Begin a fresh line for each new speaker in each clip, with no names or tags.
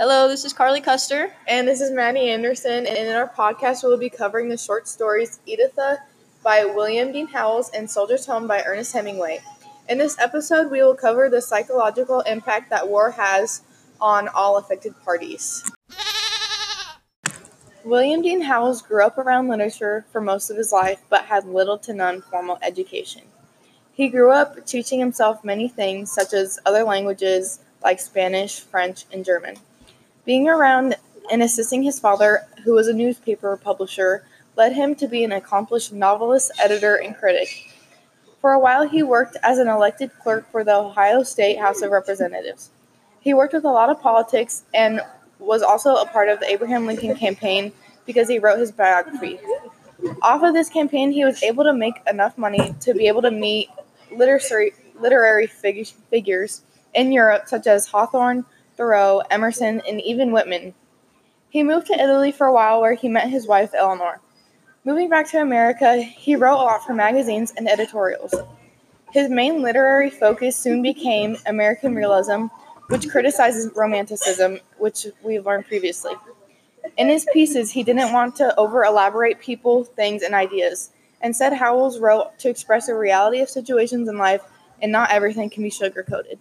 Hello, this is Carly Custer.
And this is Maddie Anderson, and in our podcast, we'll be covering the short stories Editha by William Dean Howells and Soldier's Home by Ernest Hemingway. In this episode, we will cover the psychological impact that war has on all affected parties. William Dean Howells grew up around literature for most of his life, but had little to none formal education. He grew up teaching himself many things, such as other languages like Spanish, French, and German. Being around and assisting his father, who was a newspaper publisher, led him to be an accomplished novelist, editor, and critic. For a while, he worked as an elected clerk for the Ohio State House of Representatives. He worked with a lot of politics and was also a part of the Abraham Lincoln campaign because he wrote his biography. Off of this campaign, he was able to make enough money to be able to meet literary, literary fig- figures in Europe, such as Hawthorne, Thoreau, Emerson, and even Whitman. He moved to Italy for a while where he met his wife Eleanor. Moving back to America, he wrote a lot for magazines and editorials. His main literary focus soon became American realism, which criticizes romanticism, which we've learned previously. In his pieces, he didn't want to over elaborate people, things, and ideas. Instead, Howells wrote to express the reality of situations in life, and not everything can be sugar coated.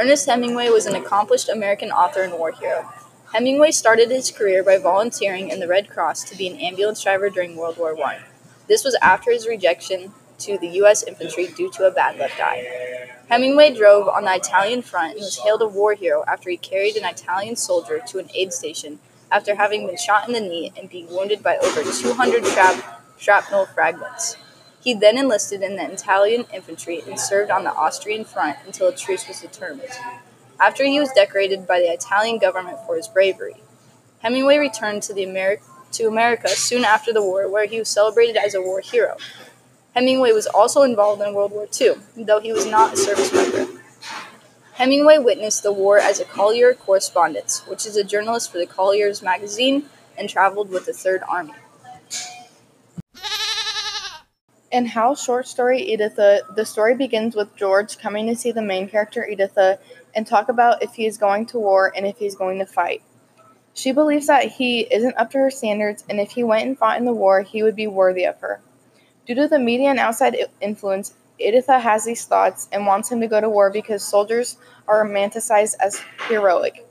Ernest Hemingway was an accomplished American author and war hero. Hemingway started his career by volunteering in the Red Cross to be an ambulance driver during World War I. This was after his rejection to the U.S. infantry due to a bad left eye. Hemingway drove on the Italian front and was hailed a war hero after he carried an Italian soldier to an aid station after having been shot in the knee and being wounded by over 200 shrap- shrapnel fragments. He then enlisted in the Italian infantry and served on the Austrian front until a truce was determined. After he was decorated by the Italian government for his bravery, Hemingway returned to, the Ameri- to America soon after the war, where he was celebrated as a war hero. Hemingway was also involved in World War II, though he was not a service member. Hemingway witnessed the war as a Collier correspondent, which is a journalist for the Collier's magazine, and traveled with the Third Army.
In Howell's short story Editha, the story begins with George coming to see the main character Editha and talk about if he is going to war and if he is going to fight. She believes that he isn't up to her standards, and if he went and fought in the war, he would be worthy of her. Due to the media and outside influence, Editha has these thoughts and wants him to go to war because soldiers are romanticized as heroic.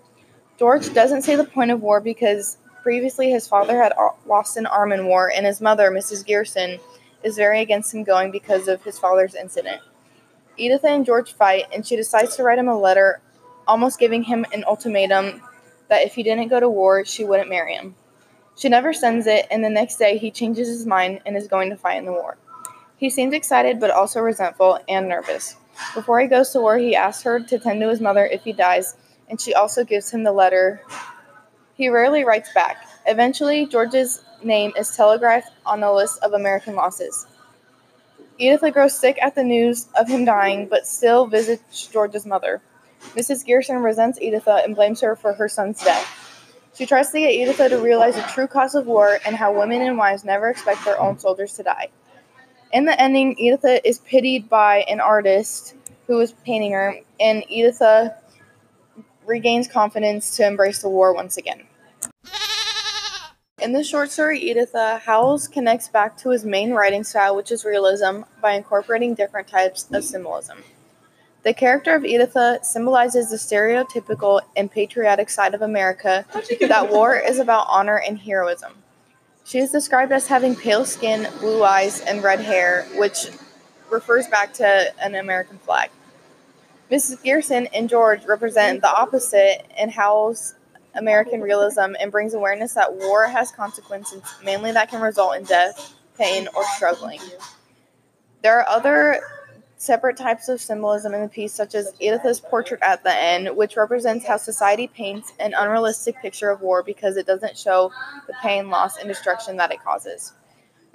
George doesn't see the point of war because previously his father had lost an arm in war, and his mother, Mrs. Gearson, is very against him going because of his father's incident. Editha and George fight, and she decides to write him a letter, almost giving him an ultimatum that if he didn't go to war, she wouldn't marry him. She never sends it, and the next day he changes his mind and is going to fight in the war. He seems excited but also resentful and nervous. Before he goes to war, he asks her to tend to his mother if he dies, and she also gives him the letter. He rarely writes back. Eventually, George's name is telegraphed on the list of American losses. Editha grows sick at the news of him dying, but still visits George's mother. Mrs. Gearson resents Editha and blames her for her son's death. She tries to get Editha to realize the true cause of war and how women and wives never expect their own soldiers to die. In the ending, Editha is pitied by an artist who is painting her, and Editha regains confidence to embrace the war once again. In the short story Editha, Howells connects back to his main writing style, which is realism, by incorporating different types of symbolism. The character of Editha symbolizes the stereotypical and patriotic side of America that war is about honor and heroism. She is described as having pale skin, blue eyes, and red hair, which refers back to an American flag. Mrs. Gearson and George represent the opposite in Howells' American realism and brings awareness that war has consequences, mainly that can result in death, pain, or struggling. There are other separate types of symbolism in the piece, such as Editha's portrait at the end, which represents how society paints an unrealistic picture of war because it doesn't show the pain, loss, and destruction that it causes.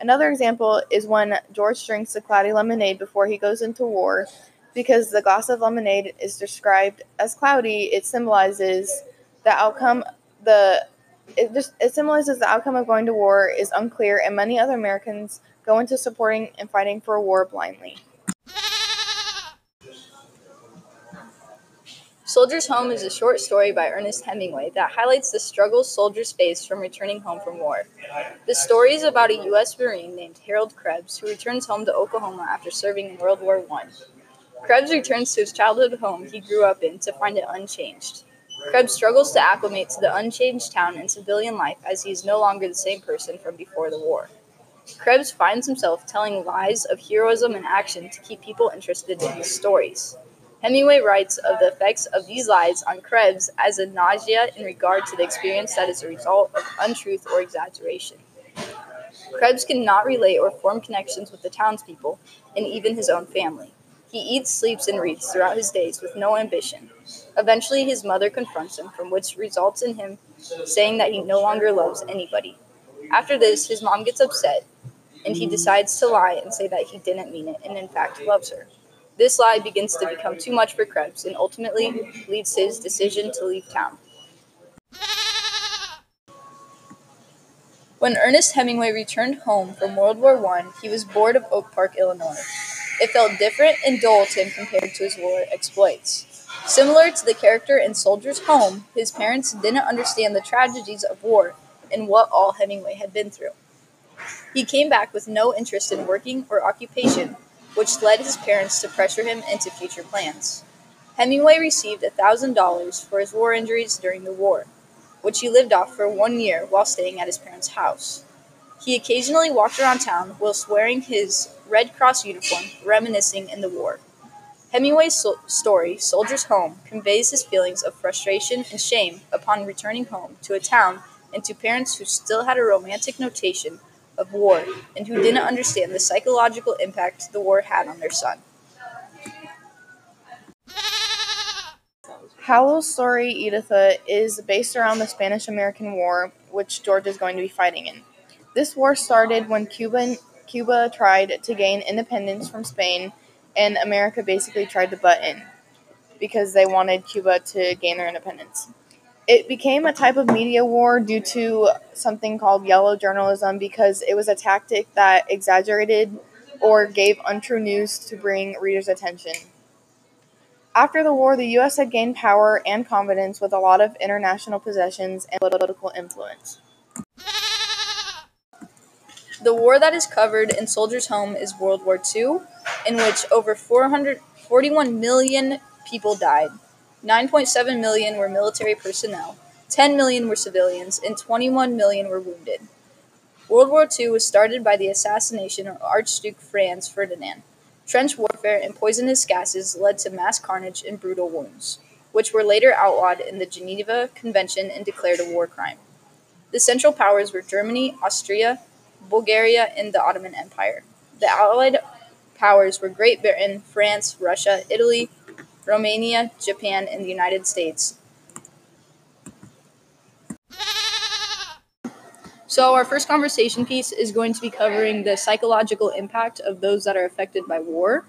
Another example is when George drinks the cloudy lemonade before he goes into war. Because the glass of lemonade is described as cloudy, it symbolizes the outcome the it just it symbolizes the outcome of going to war is unclear and many other Americans go into supporting and fighting for a war blindly.
Soldier's Home is a short story by Ernest Hemingway that highlights the struggles soldiers face from returning home from war. The story is about a U.S. Marine named Harold Krebs who returns home to Oklahoma after serving in World War I. Krebs returns to his childhood home he grew up in to find it unchanged. Krebs struggles to acclimate to the unchanged town and civilian life as he is no longer the same person from before the war. Krebs finds himself telling lies of heroism and action to keep people interested in his stories. Hemingway writes of the effects of these lies on Krebs as a nausea in regard to the experience that is a result of untruth or exaggeration. Krebs cannot relate or form connections with the townspeople and even his own family. He eats, sleeps, and reads throughout his days with no ambition. Eventually, his mother confronts him, from which results in him saying that he no longer loves anybody. After this, his mom gets upset, and he decides to lie and say that he didn't mean it and, in fact, loves her. This lie begins to become too much for Krebs and ultimately leads to his decision to leave town. When Ernest Hemingway returned home from World War I, he was bored of Oak Park, Illinois. It felt different and dull to him compared to his war exploits. Similar to the character in Soldier's Home, his parents didn't understand the tragedies of war and what all Hemingway had been through. He came back with no interest in working or occupation, which led his parents to pressure him into future plans. Hemingway received $1,000 for his war injuries during the war, which he lived off for one year while staying at his parents' house. He occasionally walked around town whilst wearing his Red Cross uniform, reminiscing in the war. Hemingway's so- story, Soldier's Home, conveys his feelings of frustration and shame upon returning home to a town and to parents who still had a romantic notation of war and who didn't understand the psychological impact the war had on their son.
Howell's story, Editha, is based around the Spanish American War, which George is going to be fighting in. This war started when Cuba, Cuba tried to gain independence from Spain, and America basically tried to butt in because they wanted Cuba to gain their independence. It became a type of media war due to something called yellow journalism because it was a tactic that exaggerated or gave untrue news to bring readers' attention. After the war, the U.S. had gained power and confidence with a lot of international possessions and political influence.
The war that is covered in Soldier's Home is World War II, in which over 441 million people died. 9.7 million were military personnel, 10 million were civilians, and 21 million were wounded. World War II was started by the assassination of Archduke Franz Ferdinand. Trench warfare and poisonous gases led to mass carnage and brutal wounds, which were later outlawed in the Geneva Convention and declared a war crime. The Central Powers were Germany, Austria, Bulgaria, and the Ottoman Empire. The Allied powers were Great Britain, France, Russia, Italy, Romania, Japan, and the United States. So, our first conversation piece is going to be covering the psychological impact of those that are affected by war.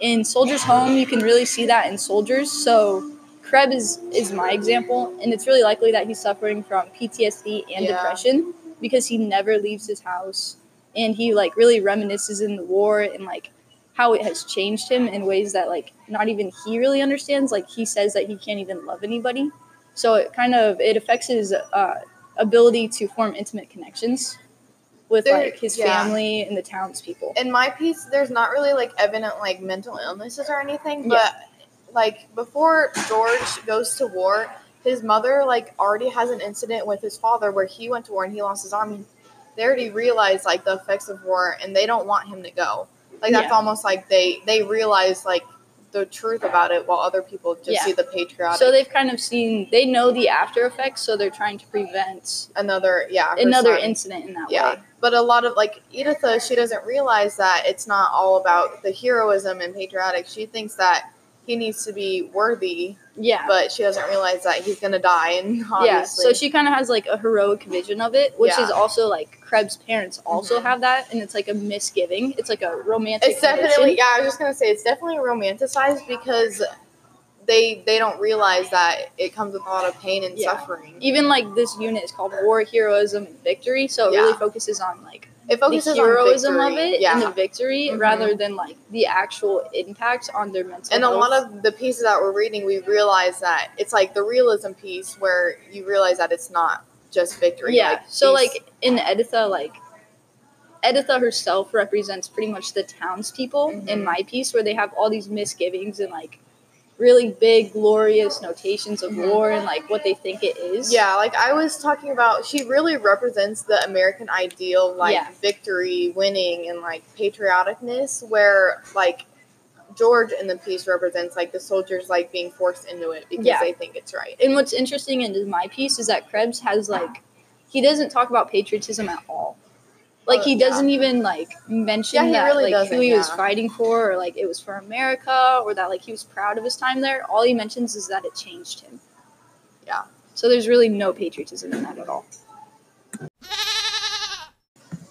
In Soldier's Home, you can really see that in soldiers. So, Krebs is, is my example, and it's really likely that he's suffering from PTSD and
Yeah.
depression because he never leaves his house and he like really reminisces in the war and like how it has changed him in ways that like not even he really understands like he says that he can't even love anybody so it kind of it affects his uh, ability to form intimate connections with
There-
like his
yeah.
family and the townspeople
in my piece, there's not really like evident like mental illnesses or anything,
Yeah.
but like before George goes to war, his mother like already has an incident with his father where he went to war and he lost his arm. They already realized like the effects of war and they don't want him to go. Like that's
Yeah.
almost like they they realize like the truth about it while other people just
Yeah.
see the patriotic.
so they've kind of seen they know the after effects so they're trying to prevent
another yeah
another
son.
incident in that
Yeah,
way
but a lot of like Editha, she doesn't realize that it's not all about the heroism and patriotic. She thinks that he needs to be worthy,
yeah
but she doesn't realize that he's gonna die. And
yeah so she kind of has like a heroic vision of it which
Yeah.
is also like krebs parents also
Mhm.
have that and it's like a misgiving it's like a romantic
it's definitely yeah. I was just gonna say it's definitely romanticized because they they don't realize that it comes with a lot of pain and
Yeah.
suffering.
even like this unit is called war heroism and victory so it really focuses on like
It focuses the
heroism
on
of it
yeah.
and the victory
Mhm.
rather than like the actual impact on their mental
and a lot of the pieces that we're reading, we realize that it's like the realism piece where you realize that it's not just victory.
yeah.
Like,
so like in Editha, like Editha herself represents pretty much the townspeople in
Mhm.
my piece, where they have all these misgivings and like really big, glorious notations of war and like what they think it is.
Yeah, like I was talking about, she really represents the American ideal, like
Yeah.
victory, winning, and like patrioticness. Where like George in the piece represents like the soldiers like being forced into it because
Yeah.
they think it's right.
And what's interesting in my piece is that Krebs has like he doesn't talk about patriotism at all. Like
Oh,
he doesn't even like mention
Yeah,
that
really
like who he was fighting for or like it was for America or that like he was proud of his time there. All he mentions is that it changed him.
Yeah.
So there's really no patriotism in that at all.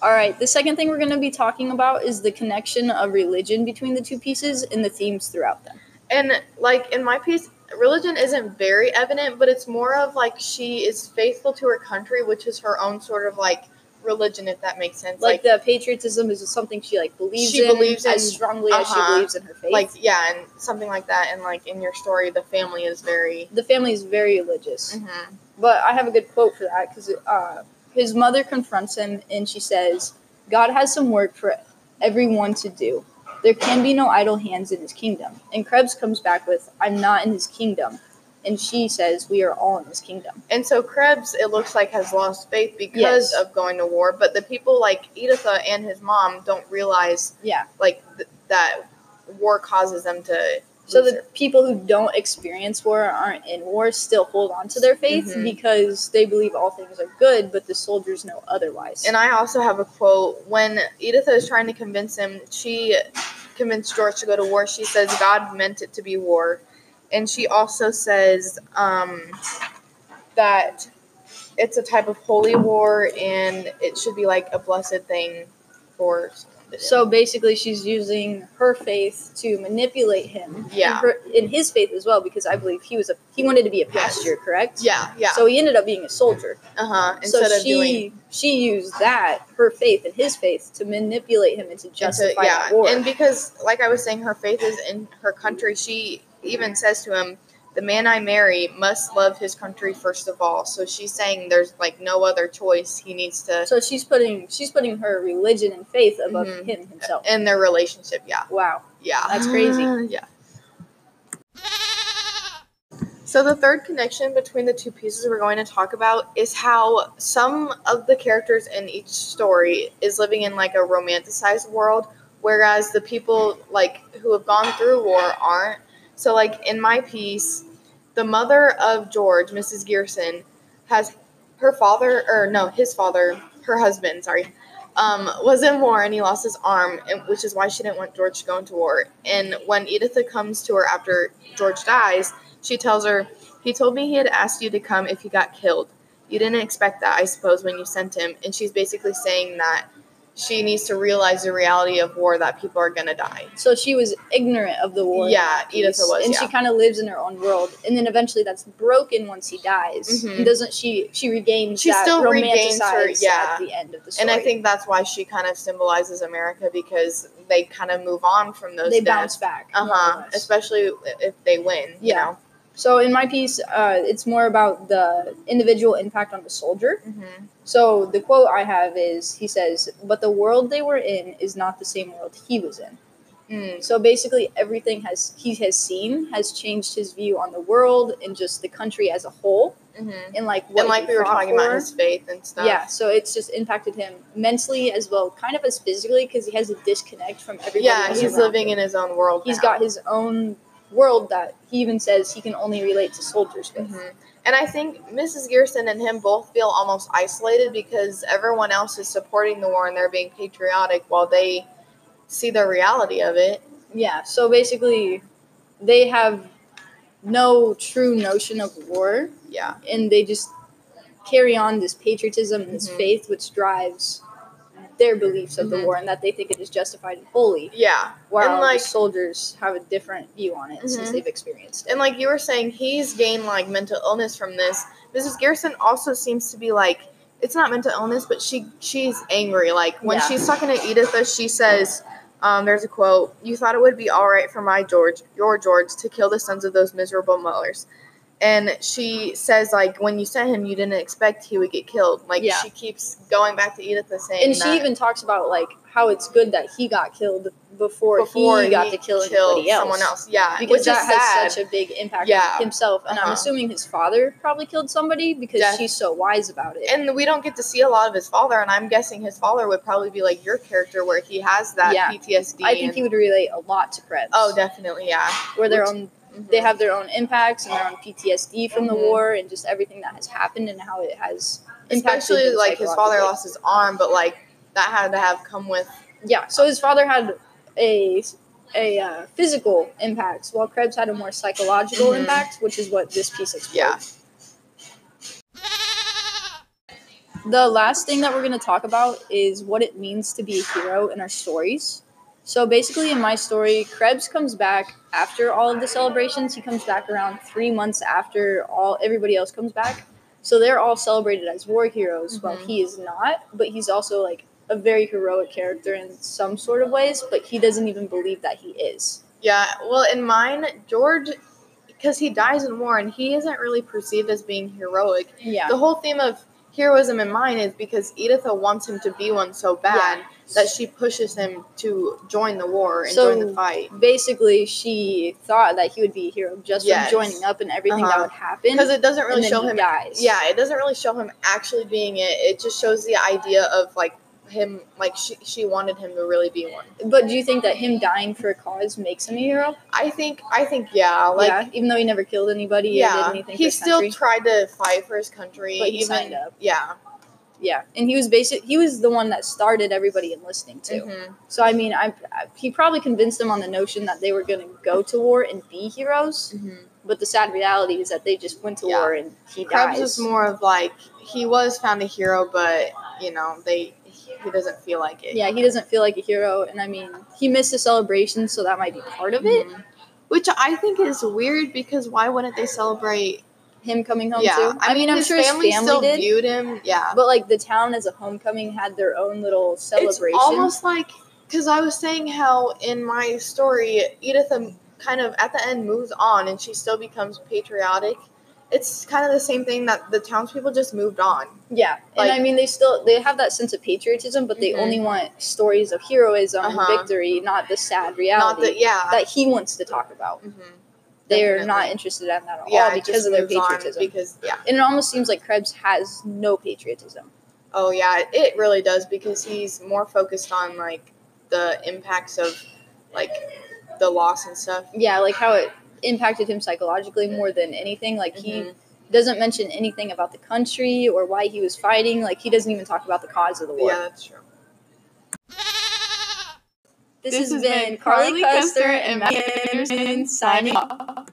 All right, the second thing we're going to be talking about is the connection of religion between the two pieces and the themes throughout them.
And like in my piece, religion isn't very evident, but it's more of like she is faithful to her country, which is her own sort of like religion, if that makes sense.
Like, the patriotism is something she like believes
She
in
believes
as
in-
strongly as she
uh-huh.
believes in her faith.
like yeah, and something like that. And like in your story, the family is very.
the family is very religious.
Mhm.
But I have a good quote for that because uh, his mother confronts him and she says, God has some work for everyone to do. There can be no idle hands in his kingdom. And Krebs comes back with, I'm not in his kingdom. And she says, We are all in this kingdom.
And so Krebs, it looks like, has lost faith because
Yes.
of going to war. But the people like Editha and his mom don't realize
Yeah.
like th- that war causes them to.
So the people who don't experience war, aren't in war, still hold on to their faith
Mhm.
because they believe all things are good, but the soldiers know otherwise.
And I also have a quote. When Editha is trying to convince him, she convinced George to go to war. She says God meant it to be war. And she also says um, that it's a type of holy war and it should be like a blessed thing for someone to do.
So basically, she's using her faith to manipulate him.
Yeah.
And, her, and his faith as well, because I believe he was a he wanted to be a pastor, correct?
yeah, yeah.
So he ended up being a soldier.
uh huh. Instead
so
of
she
doing.
she used that her faith and his faith to manipulate him into
into-
justify
yeah,
the war.
and because, like I was saying, her faith is in her country. She even says to him, "The man I marry must love his country first of all." So she's saying there's like no other choice. He needs to
so she's putting she's putting her religion and faith above
Mhm.
him himself.
in their relationship. Yeah,
Wow.
yeah,
That's crazy.
yeah. So the third connection between the two pieces we're going to talk about is how some of the characters in each story is living in like a romanticized world, whereas the people like who have gone through war aren't. So like in my piece, the mother of George, Mrs. Gearson, has her father or no, his father, her husband, sorry, um, was in war and he lost his arm, which is why she didn't want George to go into war. And when Editha comes to her after George dies, she tells her, He told me he had asked you to come if he got killed. You didn't expect that, I suppose, when you sent him. And she's basically saying that she needs to realize the reality of war that people are going to die.
So she was ignorant of the war.
Yeah,
that
Editha was,
and
yeah.
she kind of lives in her own world, and then eventually that's broken once he dies.
Mhm.
And doesn't she? She regains.
She
that
still regains her- yeah.
At the end of the story,
And I think that's why she kind of symbolizes America because they kind of move on from those
they
deaths.
bounce back.
Uh huh. Especially if they win. You
Yeah.
know.
So in my piece, uh, it's more about the individual impact on the soldier.
Mm-hmm.
So the quote I have is, he says, "But the world they were in is not the same world he was in."
Mm.
So basically, everything has he has seen has changed his view on the world and just the country as a whole,
Mm-hmm.
and like what
And like we were talking about his faith and stuff.
Yeah, so it's just impacted him mentally as well, kind of as physically, because he has a disconnect from everybody.
Yeah, he's living
him.
in his own world.
He's
now.
got his own world that he even says he can only relate to soldiers with.
Mhm. And I think Mrs. Gearson and him both feel almost isolated because everyone else is supporting the war and they're being patriotic while they see the reality of it.
Yeah, so basically, they have no true notion of war,
Yeah.
and they just carry on this patriotism and this
Mhm.
faith, which drives their beliefs of
Mhm.
the war, and that they think it is justified and holy.
Yeah.
While
and like
soldiers have a different view on it since
Mhm.
they've experienced it.
and like you were saying, he's gained like mental illness from this. Mrs. Gearson also seems to be like it's not mental illness, but she she's angry. Like when
Yeah.
she's talking to Editha, she says, um, "There's a quote: You thought it would be all right for my George, your George, to kill the sons of those miserable Mullers." And she says, like, when you sent him, you didn't expect he would get killed. Like,
Yeah.
she keeps going back to edith the same
And she even talks about like how it's good that he got killed before,
before
he got to kill anybody else.
someone else. Yeah,
Because
which
that has such a big impact
Yeah.
on himself. And I'm
Uh-huh.
assuming his father probably killed somebody because
Def-
she's so wise about it.
and we don't get to see a lot of his father, and I'm guessing his father would probably be like your character, where he has that
Yeah.
PTSD.
I think
and-
he would relate a lot to Krebs.
Oh, definitely, yeah.
where
Which-
own
Mhm.
They have their own impacts and their own PTSD from the
Mhm.
war and just everything that has happened and how it has
especially like his father lost his arm, but like that had to have come with
Yeah, so his father had a a uh, physical impact, while Krebs had a more psychological
Mhm.
impact, which is what this piece explores.
yeah.
The last thing that we're going to talk about is what it means to be a hero in our stories. So basically, in my story, Krebs comes back after all of the celebrations. He comes back around three months after all everybody else comes back. So they're all celebrated as war heroes, while
Mhm.
he is not. But he's also like a very heroic character in some sort of ways. But he doesn't even believe that he is.
Yeah. Well, in mine, George, because he dies in war and he isn't really perceived as being heroic.
Yeah.
The whole theme of heroism in mine is because Editha wants him to be one so bad that she pushes him to join the war and
So-
join the fight.
Basically, she thought that he would be a hero just
Yes.
from joining up and everything
Uh-huh.
that would happen.
Because it doesn't really show him.
dies.
Yeah, it doesn't really show him actually being it. It just shows the idea of like him, like she, she wanted him to really be one.
But do you think that him dying for a cause makes him a hero?
I think, I think, yeah, like
yeah, even though he never killed anybody or did
yeah,
anything
he still
country.
tried to fight for his country.
But he
even,
signed up.
Yeah.
yeah, and he was basic. He was the one that started everybody enlisting too.
Mhm.
So I mean, I, I he probably convinced them on the notion that they were going to go to war and be heroes.
Mhm.
But the sad reality is that they just went to
Yeah.
war and he
Krebs
dies.
was more of like he was found a hero, but you know they he doesn't feel like it.
yeah, he doesn't feel like a hero, and I mean, he missed the celebration, so that might be part of it.
Mhm. Which I think is weird because why wouldn't they celebrate?
Him coming home
yeah,
too. I, mean, I'm sure his
family
family
still
did,
viewed him. Yeah,
but like the town as a homecoming had their own little celebration.
It's almost like because I was saying how in my story, Edith kind of at the end moves on and she still becomes patriotic. It's kind of the same thing that the townspeople just moved on.
Yeah, and I mean they still they have that sense of patriotism, but they
Mhm.
only want stories of heroism
Uh-huh.
and victory, not the sad reality
that, yeah.
that he wants to talk about.
Mhm.
They're
Definitely.
not interested in that at
yeah,
all because of their patriotism.
Because yeah,
and it almost seems like Krebs has no patriotism.
oh yeah, it really does because he's more focused on like the impacts of like the loss and stuff.
Yeah, like how it impacted him psychologically more than anything. Like he
Mhm.
doesn't mention anything about the country or why he was fighting. Like he doesn't even talk about the cause of the war.
Yeah, that's true.
This, has been Carly Custer and Matt Anderson signing off.